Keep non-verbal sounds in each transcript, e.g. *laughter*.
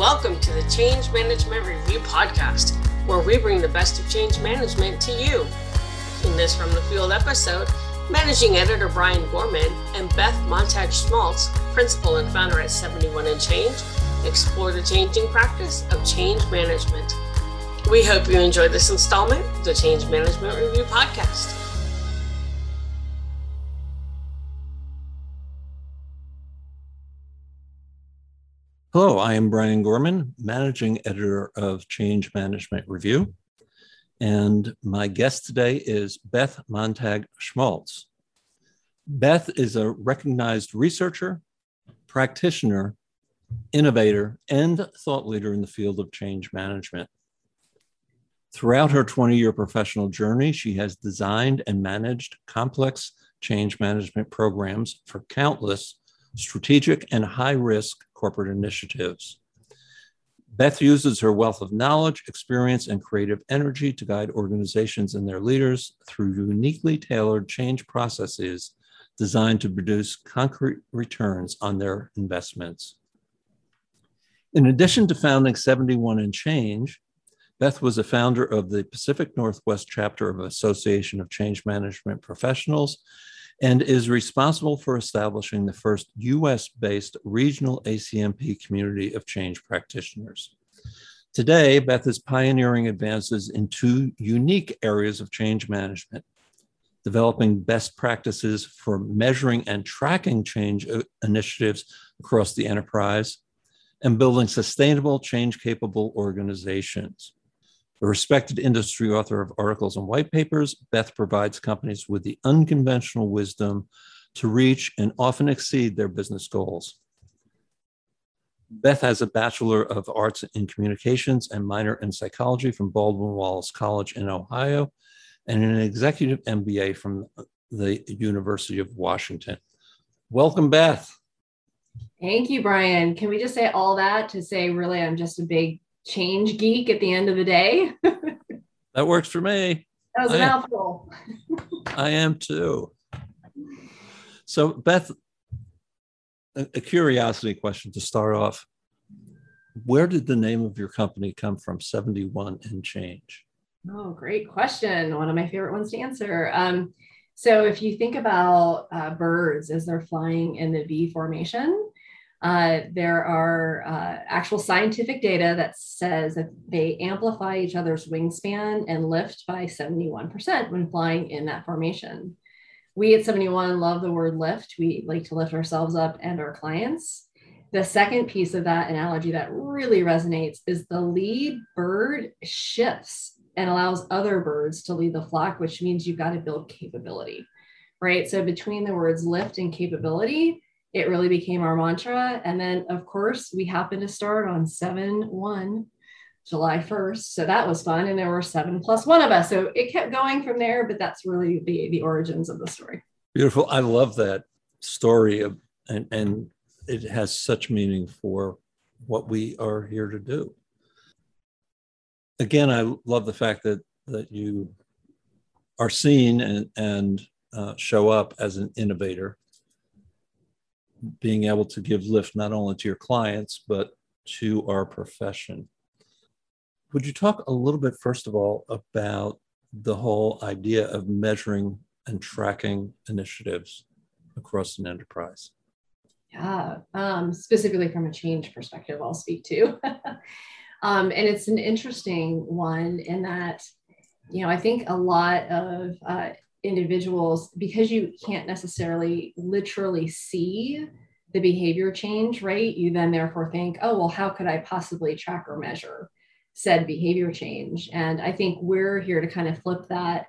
Welcome to the Change Management Review Podcast, where we bring the best of change management to you. In this From the Field episode, Managing Editor Brian Gorman and Beth Montag Schmaltz, Principal and Founder at 71 and Change, explore the changing practice of change management. We hope you enjoy this installment of the Change Management Review Podcast. Hello, I am Brian Gorman, Managing Editor of Change Management Review. And my guest today is Beth Montag Schmaltz. Beth is a recognized researcher, practitioner, innovator, and thought leader in the field of change management. Throughout her 20 year professional journey, she has designed and managed complex change management programs for countless strategic and high risk corporate initiatives. Beth uses her wealth of knowledge, experience, and creative energy to guide organizations and their leaders through uniquely tailored change processes designed to produce concrete returns on their investments. In addition to founding 71 and Change, Beth was a founder of the Pacific Northwest chapter of Association of Change Management Professionals and is responsible for establishing the first US based regional ACMP community of change practitioners. Today, Beth is pioneering advances in two unique areas of change management developing best practices for measuring and tracking change uh, initiatives across the enterprise, and building sustainable, change capable organizations. A respected industry author of articles and white papers, Beth provides companies with the unconventional wisdom to reach and often exceed their business goals. Beth has a Bachelor of Arts in Communications and minor in psychology from Baldwin Wallace College in Ohio, and an executive MBA from the University of Washington. Welcome, Beth. Thank you, Brian. Can we just say all that to say, really, I'm just a big change geek at the end of the day. *laughs* that works for me. That was a mouthful. I am too. So, Beth, a, a curiosity question to start off. Where did the name of your company come from, 71 and change? Oh, great question. One of my favorite ones to answer. Um, so, if you think about uh, birds as they're flying in the V formation, uh, there are uh, actual scientific data that says that they amplify each other's wingspan and lift by 71% when flying in that formation. We at 71 love the word lift. We like to lift ourselves up and our clients. The second piece of that analogy that really resonates is the lead bird shifts and allows other birds to lead the flock, which means you've got to build capability, right? So between the words lift and capability, it really became our mantra. And then, of course, we happened to start on 7 1, July 1st. So that was fun. And there were seven plus one of us. So it kept going from there, but that's really the, the origins of the story. Beautiful. I love that story of, and, and it has such meaning for what we are here to do. Again, I love the fact that that you are seen and, and uh, show up as an innovator being able to give lift not only to your clients, but to our profession. Would you talk a little bit, first of all, about the whole idea of measuring and tracking initiatives across an enterprise? Yeah, um, specifically from a change perspective, I'll speak to. *laughs* um, and it's an interesting one in that, you know, I think a lot of uh, individuals because you can't necessarily literally see the behavior change, right? You then therefore think, oh, well, how could I possibly track or measure said behavior change? And I think we're here to kind of flip that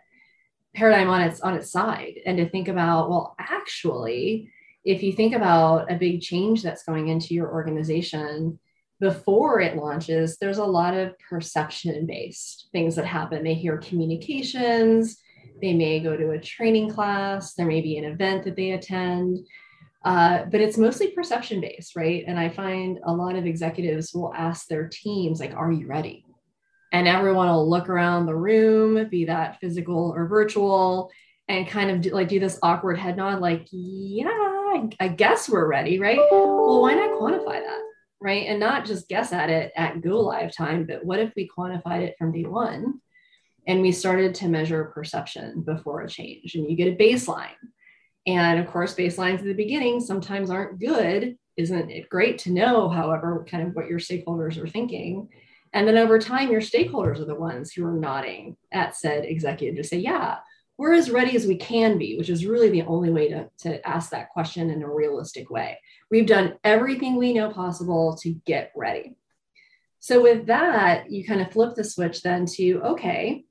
paradigm on its on its side and to think about, well, actually, if you think about a big change that's going into your organization, before it launches, there's a lot of perception based things that happen. They hear communications, they may go to a training class, there may be an event that they attend, uh, but it's mostly perception based, right? And I find a lot of executives will ask their teams, like, are you ready? And everyone will look around the room, be that physical or virtual, and kind of do, like do this awkward head nod, like, yeah, I, guess we're ready, right? Well, why not quantify that? right? And not just guess at it at go live time, but what if we quantified it from day one and we started to measure perception before a change and you get a baseline? And of course, baselines at the beginning sometimes aren't good. Isn't it great to know, however, kind of what your stakeholders are thinking? And then over time, your stakeholders are the ones who are nodding at said executive to say, yeah, we're as ready as we can be, which is really the only way to, to ask that question in a realistic way. We've done everything we know possible to get ready. So, with that, you kind of flip the switch then to okay,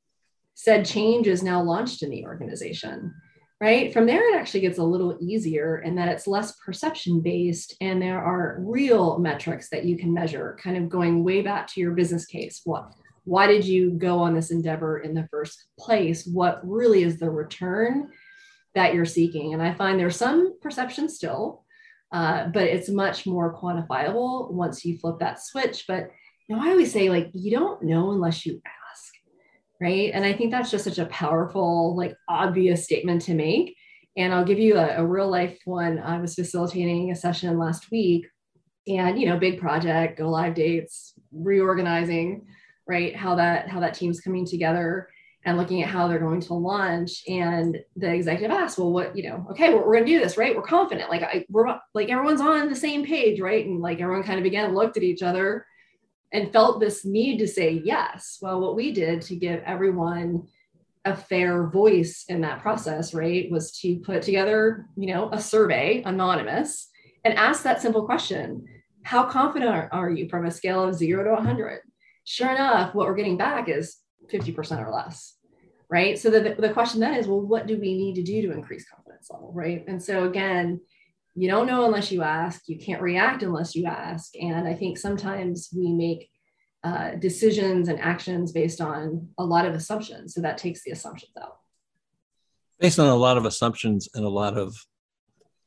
said change is now launched in the organization right? From there, it actually gets a little easier in that it's less perception based and there are real metrics that you can measure, kind of going way back to your business case. What, why did you go on this endeavor in the first place? What really is the return that you're seeking? And I find there's some perception still, uh, but it's much more quantifiable once you flip that switch. But you I always say, like, you don't know unless you right? And I think that's just such a powerful, like obvious statement to make. And I'll give you a, a real life one. I was facilitating a session last week and you know, big project, go live dates, reorganizing, right? How that how that team's coming together and looking at how they're going to launch. And the executive asked, well, what, you know, okay, we're, we're going to do this, right? We're confident. Like I, we're like, everyone's on the same page, right? And like everyone kind of again looked at each other and felt this need to say yes. Well, what we did to give everyone a fair voice in that process, right, was to put together, you know, a survey, anonymous, and ask that simple question How confident are you from a scale of zero to 100? Sure enough, what we're getting back is 50% or less, right? So the, the question then is, well, what do we need to do to increase confidence level, right? And so again, you don't know unless you ask. You can't react unless you ask. And i think sometimes we make uh, decisions and actions based on a lot of assumptions. So that takes the assumptions out. Based on a lot of assumptions and a lot of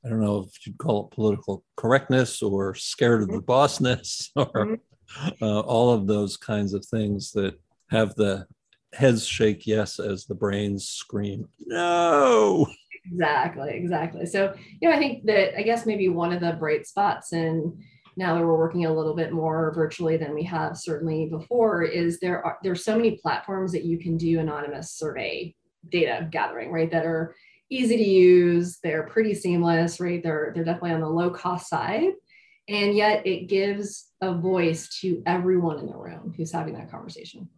i don't know if you'd call it political correctness or scared of the mm-hmm. bossness *laughs* or mm-hmm. uh, all of those kinds of things that have the heads shake yes as the brains scream no exactly exactly. So you know i think that i guess maybe one of the bright spots and now that we're working a little bit more virtually than we have certainly before is there are there's so many platforms that you can do anonymous survey data gathering right? That are easy to use they're pretty seamless right? They're they're definitely on the low cost side and yet it gives a voice to everyone in the room who's having that conversation.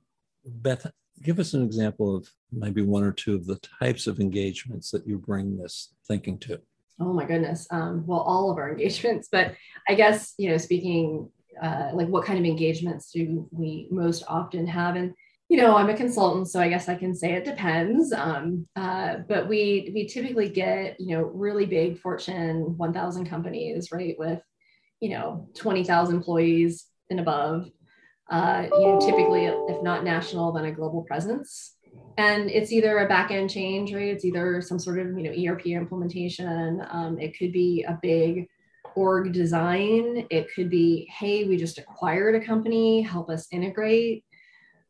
Beth give us an example of maybe one or two of the types of engagements that you bring this thinking to. Oh my goodness. Um, well, all of our *laughs* engagements, but I guess, you know, speaking uh, like what kind of engagements do we most often have? And, you know, I'm a consultant, so I guess I can say it depends. Um, uh, but we we typically get, you know, really big Fortune 1,000 companies, right, with, you know, 20,000 employees and above uh, you know, typically, if not national, then a global presence. And it's either a back end change, right? It's either some sort of you know ERP implementation. Um, it could be a big org design. It could be, hey, we just acquired a company, help us integrate.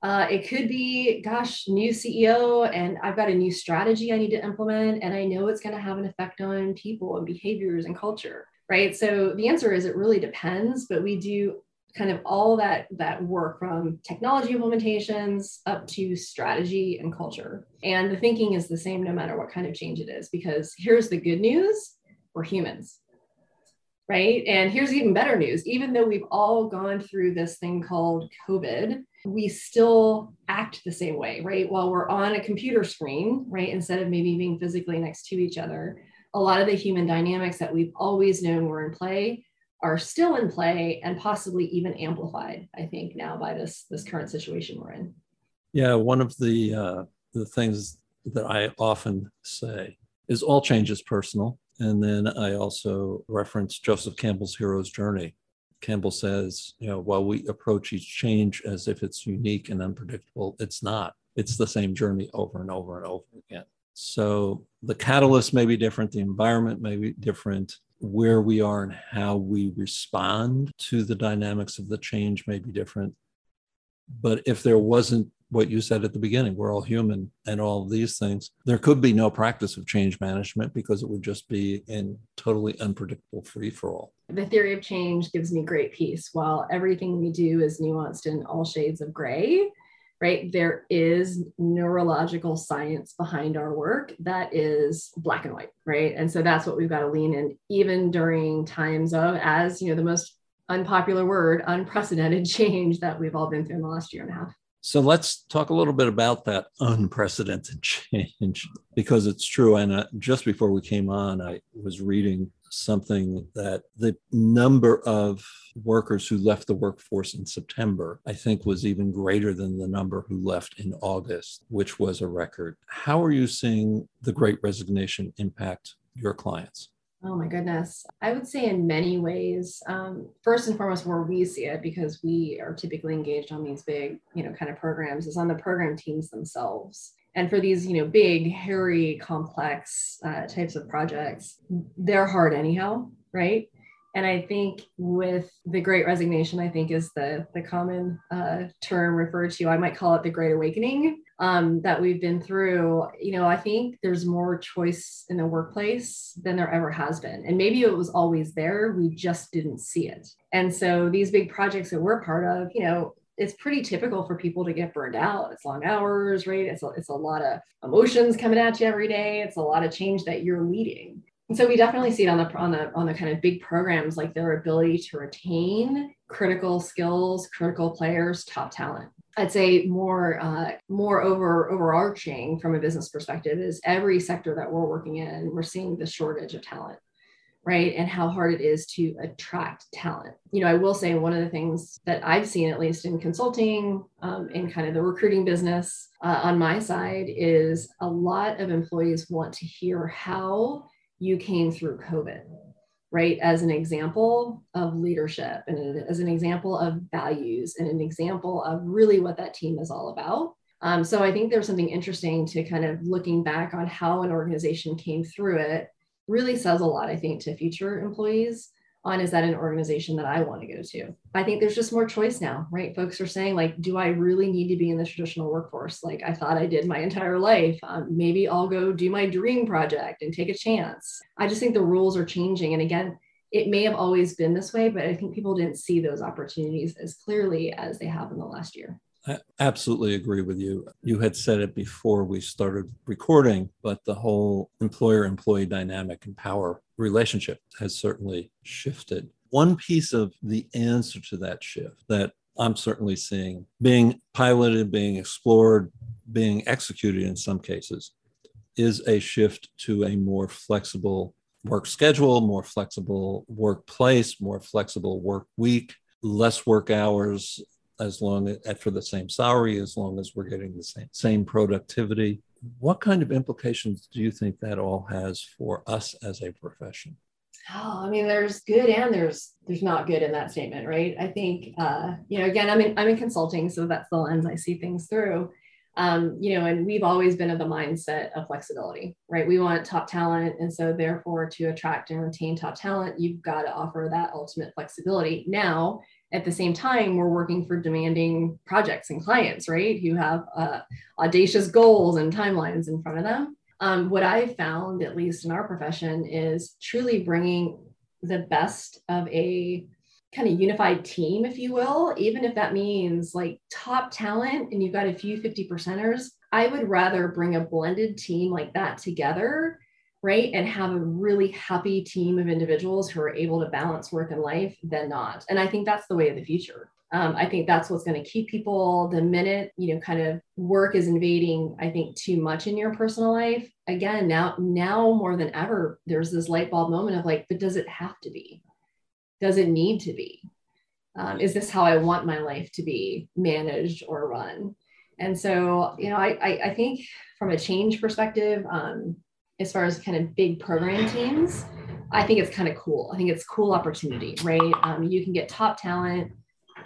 Uh, it could be, gosh, new CEO, and I've got a new strategy I need to implement, and I know it's going to have an effect on people and behaviors and culture, right? So the answer is it really depends, but we do kind of all that that work from technology implementations up to strategy and culture. And the thinking is the same no matter what kind of change it is because here's the good news we're humans right? And here's even better news. Even though we've all gone through this thing called covid we still act the same way right? While we're on a computer screen right instead of maybe being physically next to each other a lot of the human dynamics that we've always known were in play are still in play and possibly even amplified, I think, now by this this current situation we're in. Yeah, one of the uh, the things that I often say is all change is personal, and then I also reference Joseph Campbell's hero's journey. Campbell says, you know, while we approach each change as if it's unique and unpredictable, it's not. It's the same journey over and over and over again. So the catalyst may be different, the environment may be different, where we are and how we respond to the dynamics of the change may be different. But if there wasn't what you said at the beginning, we're all human and all of these things, there could be no practice of change management because it would just be in totally unpredictable free for all. the theory of change gives me great peace. While everything we do is nuanced in all shades of gray, right? There is neurological science behind our work that is black and white, right? And so that's what we've got to lean in, even during times of, as you know, the most unpopular word, unprecedented *laughs* change that we've all been through in the last year and a half. So let's talk a little bit about that unprecedented *laughs* change because it's true. And uh, just before we came on, I was reading something that the number of workers who left the workforce in September, I think, was even greater than the number who left in August, which was a record. How are you seeing the great resignation impact your clients? Oh my goodness. I would say in many ways, um, first and foremost, where we see it, because we are typically engaged on these big, you know, kind of programs, is on the program teams themselves. And for these, you know, big, hairy, complex uh, types of projects, they're hard anyhow, right? And I think with the Great Resignation, I think is the the common uh, term referred to. I might call it the Great Awakening um, that we've been through, you know, I think there's more choice in the workplace than there ever has been. And maybe it was always there, we just didn't see it. And so these big projects that we're part of, you know, it's pretty typical for people to get burned out. It's long hours, right? It's a, it's a lot of emotions coming at you every day. It's a lot of change that you're leading. And so we definitely see it on the on the on the kind of big programs like their ability to retain critical skills, critical players, top talent. I'd say more uh, more over overarching from a business perspective is every sector that we're working in, we're seeing the shortage of talent, right? And how hard it is to attract talent. You know, I will say one of the things that I've seen, at least in consulting, um, in kind of the recruiting business uh, on my side, is a lot of employees want to hear how you came through COVID right as an example of leadership and as an example of values and an example of really what that team is all about um, so i think there's something interesting to kind of looking back on how an organization came through it really says a lot i think to future employees on is that an organization that I want to go to? I think there's just more choice now, right? Folks are saying, like, do I really need to be in the traditional workforce? Like I thought I did my entire life. Um, maybe I'll go do my dream project and take a chance. I just think the rules are changing. And again, it may have always been this way, but I think people didn't see those opportunities as clearly as they have in the last year. I absolutely agree with you. You had said it before we started recording, but the whole employer employee dynamic and power relationship has certainly shifted. One piece of the answer to that shift that I'm certainly seeing being piloted, being explored, being executed in some cases is a shift to a more flexible work schedule, more flexible workplace, more flexible work week, less work hours as long as for the same salary, as long as we're getting the same, same productivity. What kind of implications do you think that all has for us as a profession? Oh, I mean, there's good and there's there's not good in that statement, right? I think uh, you know, again, I'm in I'm in consulting, so that's the lens I see things through. Um, you know, and we've always been of the mindset of flexibility, right? We want top talent, and so therefore, to attract and retain top talent, you've got to offer that ultimate flexibility. Now, at the same time we're working for demanding projects and clients right? Who have uh, audacious goals and timelines in front of them. Um, what i found at least in our profession is truly bringing the best of a kind of unified team if you will. Even if that means like top talent and you've got a few 50 percenters i would rather bring a blended team like that together right? And have a really happy team of individuals who are able to balance work and life than not. And I think that's the way of the future. Um, I think that's what's going to keep people the minute, you know, kind of work is invading, I think, too much in your personal life. Again, now, now more than ever, there's this light bulb moment of like, but does it have to be? Does it need to be? Um, is this how I want my life to be managed or run? And so, you know, I, I, I think from a change perspective, um, as far as kind of big program teams, I think it's kind of cool. I think it's cool opportunity, right? Um, you can get top talent,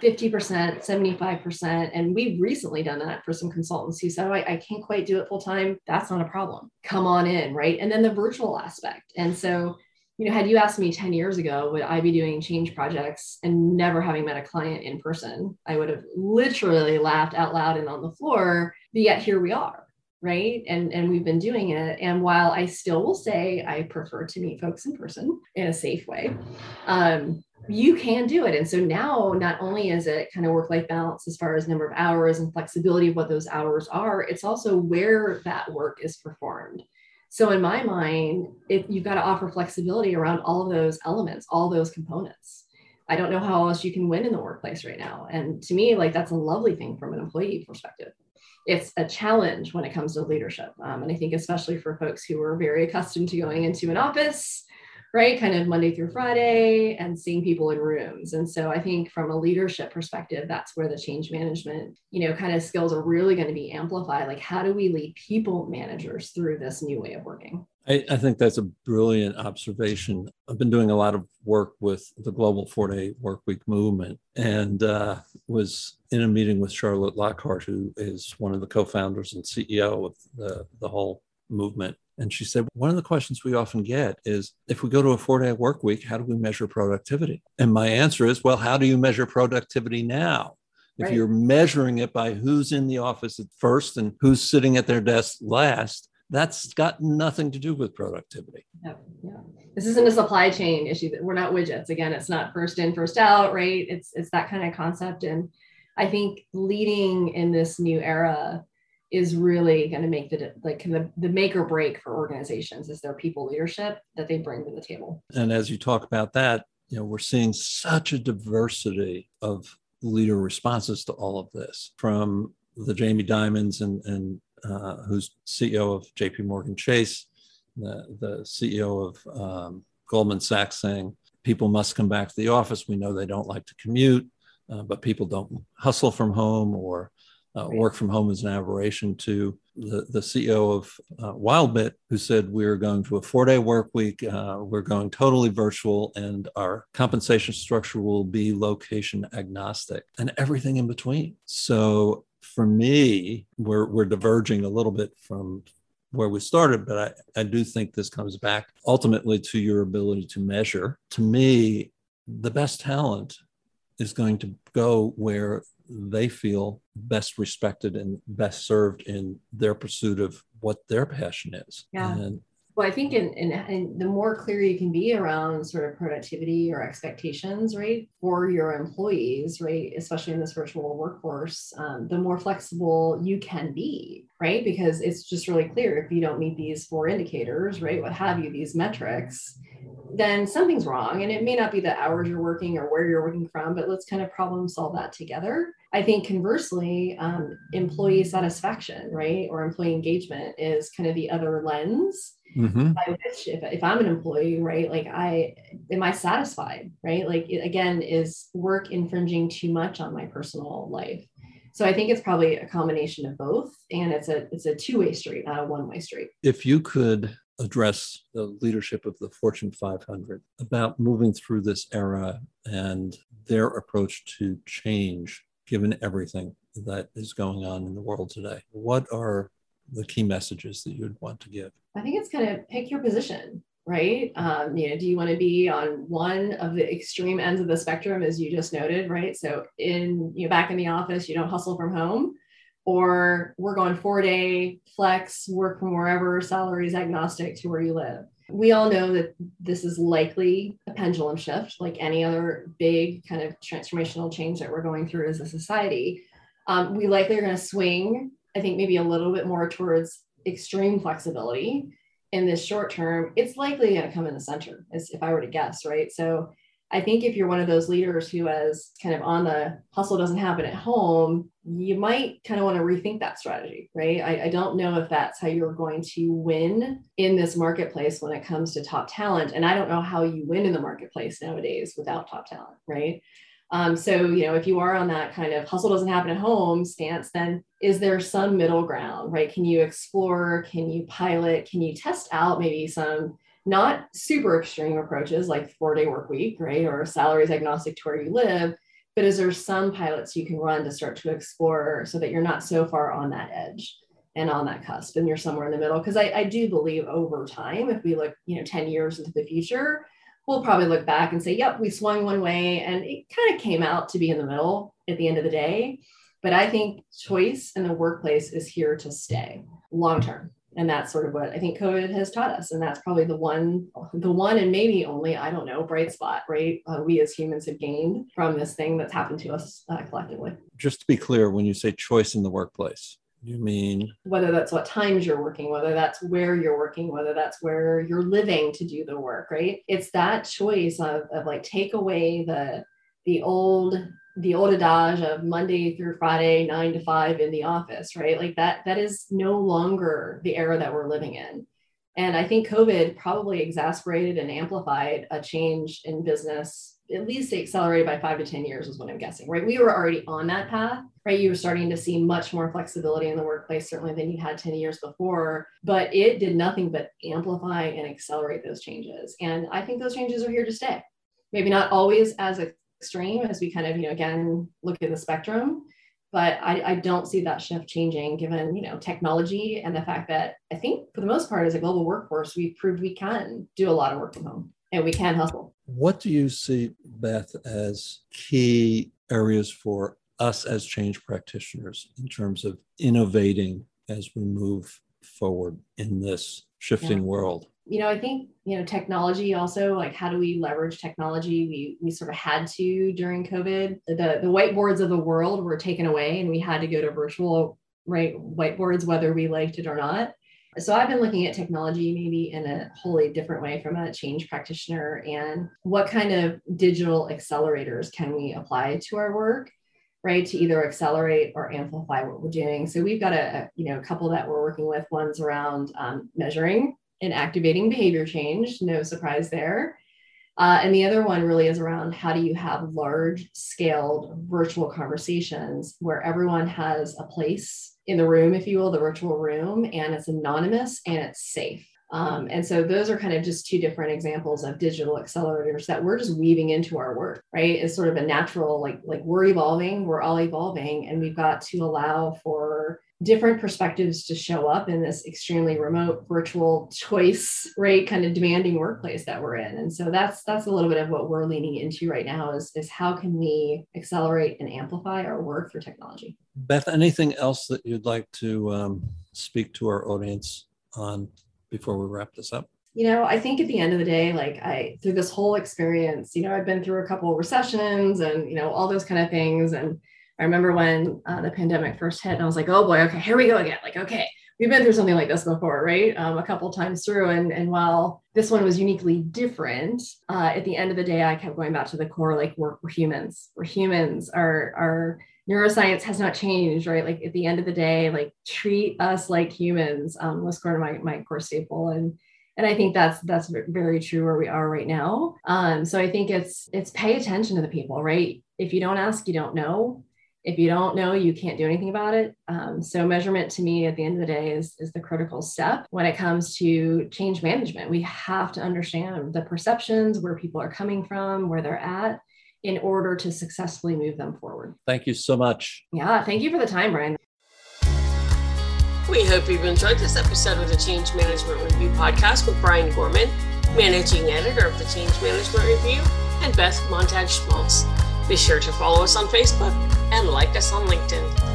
50%, 75%. And we've recently done that for some consultants who said, I, I can't quite do it full time. That's not a problem. Come on in, right? And then the virtual aspect. And so, you know, had you asked me 10 years ago, would I be doing change projects and never having met a client in person? I would have literally laughed out loud and on the floor. But yet here we are right? And and we've been doing it. And while i still will say i prefer to meet folks in person in a safe way um, you can do it. And so now not only is it kind of work life balance as far as number of hours and flexibility of what those hours are it's also where that work is performed. So in my mind if you've got to offer flexibility around all of those elements all those components. I don't know how else you can win in the workplace right now. And to me like that's a lovely thing from an employee perspective it's a challenge when it comes to leadership. Um, and I think, especially for folks who are very accustomed to going into an office, right, kind of Monday through Friday and seeing people in rooms. And so I think from a leadership perspective, that's where the change management, you know, kind of skills are really going to be amplified. Like, how do we lead people managers through this new way of working? I, I, think that's a brilliant observation. I've been doing a lot of work with the global four day work week movement and uh, was in a meeting with Charlotte Lockhart, who is one of the co founders and CEO of the, the whole movement. And she said, one of the questions we often get is if we go to a four day work week, how do we measure productivity? And my answer is, well, how do you measure productivity now? If right. you're measuring it by who's in the office at first and who's sitting at their desk last, that's got nothing to do with productivity. Yeah, yeah. This isn't a supply chain issue. We're not widgets. Again, it's not first in, first out, right? It's it's that kind of concept. And I think leading in this new era is really going to make the like the, the make or break for organizations is their people leadership that they bring to the table. And as you talk about that, you know, we're seeing such a diversity of leader responses to all of this from the Jamie Dimons and, and uh, who's CEO of JP Morgan Chase, the, the CEO of um, Goldman Sachs saying people must come back to the office. We know they don't like to commute, uh, but people don't hustle from home or uh, work from home is an aberration to the, the CEO of uh, Wildbit, who said we're going to a four day work week, uh, we're going totally virtual, and our compensation structure will be location agnostic and everything in between. So for me, we're, we're diverging a little bit from where we started, but I, I do think this comes back ultimately to your ability to measure. To me, the best talent is going to go where they feel best respected and best served in their pursuit of what their passion is. Yeah. And well, I think in, in, in, the more clear you can be around sort of productivity or expectations, right, for your employees, right, especially in this virtual workforce, um, the more flexible you can be, right, because it's just really clear if you don't meet these four indicators, right, what have you, these metrics, then something's wrong. And it may not be the hours you're working or where you're working from, but let's kind of problem solve that together. I think conversely, um, employee satisfaction, right, or employee engagement is kind of the other lens mm-hmm. by which, if, if I'm an employee, right, like I am I satisfied, right? Like it, again, is work infringing too much on my personal life? So I think it's probably a combination of both, and it's a it's a two way street, not a one way street. If you could address the leadership of the Fortune 500 about moving through this era and their approach to change given everything that is going on in the world today. What are the key messages that you'd want to give? I think it's kind of pick your position, right? Um, you know, do you want to be on one of the extreme ends of the spectrum, as you just noted, right? So in you know, back in the office, you don't hustle from home, or we're going four day flex, work from wherever, salaries agnostic to where you live. We all know that this is likely a pendulum shift, like any other big kind of transformational change that we're going through as a society. Um, we likely are going to swing, I think, maybe a little bit more towards extreme flexibility in this short term. It's likely going to come in the center, as if I were to guess, right? So I think if you're one of those leaders who has kind of on the hustle doesn't happen at home, you might kind of want to rethink that strategy, right? I, I, don't know if that's how you're going to win in this marketplace when it comes to top talent. And I don't know how you win in the marketplace nowadays without top talent, right? Um, so, you know, if you are on that kind of hustle doesn't happen at home stance, then is there some middle ground, right? Can you explore? Can you pilot? Can you test out maybe some not super extreme approaches like four day work week, right? Or salaries agnostic to where you live. But is there some pilots you can run to start to explore so that you're not so far on that edge and on that cusp and you're somewhere in the middle? Because I, I do believe over time, if we look, you know, 10 years into the future, we'll probably look back and say, yep, we swung one way and it kind of came out to be in the middle at the end of the day. But I think choice in the workplace is here to stay long term. And that's sort of what I think COVID has taught us. And that's probably the one, the one and maybe only, I don't know, bright spot, right? Uh, we as humans have gained from this thing that's happened to us uh, collectively. Just to be clear, when you say choice in the workplace, you mean whether that's what times you're working, whether that's where you're working, whether that's where you're living to do the work, right? It's that choice of, of like take away the the old the old adage of Monday through Friday, nine to five in the office, right? Like that, that is no longer the era that we're living in. And I think COVID probably exasperated and amplified a change in business, at least accelerated by five to 10 years, is what I'm guessing, right? We were already on that path, right? You were starting to see much more flexibility in the workplace, certainly than you had 10 years before, but it did nothing but amplify and accelerate those changes. And I think those changes are here to stay. Maybe not always as extreme as we kind of, you know, again, look at the spectrum. But I, I don't see that shift changing given, you know, technology and the fact that I think for the most part, as a global workforce, we've proved we can do a lot of work from home and we can hustle. What do you see, Beth, as key areas for us as change practitioners in terms of innovating as we move forward in this shifting yeah. world? You know, I think, you know, technology also, like how do we leverage technology? We we sort of had to during COVID. The the whiteboards of the world were taken away and we had to go to virtual right whiteboards, whether we liked it or not. So I've been looking at technology maybe in a wholly different way from a change practitioner and what kind of digital accelerators can we apply to our work right to either accelerate or amplify what we're doing so we've got a, you know a couple that we're working with one's around um, measuring and activating behavior change. No surprise there. Uh, and the other one really is around how do you have large scaled virtual conversations where everyone has a place in the room, if you will, the virtual room, and it's anonymous and it's safe. Um, and so those are kind of just two different examples of digital accelerators that we're just weaving into our work, right? It's sort of a natural, like, like we're evolving, we're all evolving, and we've got to allow for different perspectives to show up in this extremely remote virtual choice right kind of demanding workplace that we're in. And so that's that's a little bit of what we're leaning into right now is, is how can we accelerate and amplify our work through technology? Beth anything else that you'd like to um, speak to our audience on before we wrap this up? You know i think at the end of the day like i through this whole experience you know i've been through a couple of recessions and you know all those kind of things. And I remember when uh, the pandemic first hit, and I was like, oh boy, okay, here we go again. Like, okay, we've been through something like this before, right? Um, a couple times through. And, and while this one was uniquely different, uh, at the end of the day, I kept going back to the core like, we're, we're humans. We're humans. Our, our neuroscience has not changed, right? Like, at the end of the day, like, treat us like humans um, was sort of my, my core staple. And and i think that's that's very true where we are right now um, so i think it's it's pay attention to the people right if you don't ask you don't know if you don't know, you can't do anything about it. Um, so measurement to me at the end of the day is, is the critical step when it comes to change management. We have to understand the perceptions, where people are coming from, where they're at in order to successfully move them forward. Thank you so much. Yeah, thank you for the time, Brian. We hope you've enjoyed this episode of the Change Management Review podcast with Brian Gorman, managing editor of the Change Management Review, and Beth Montag Schmaltz. Be sure to follow us on Facebook and like us on LinkedIn.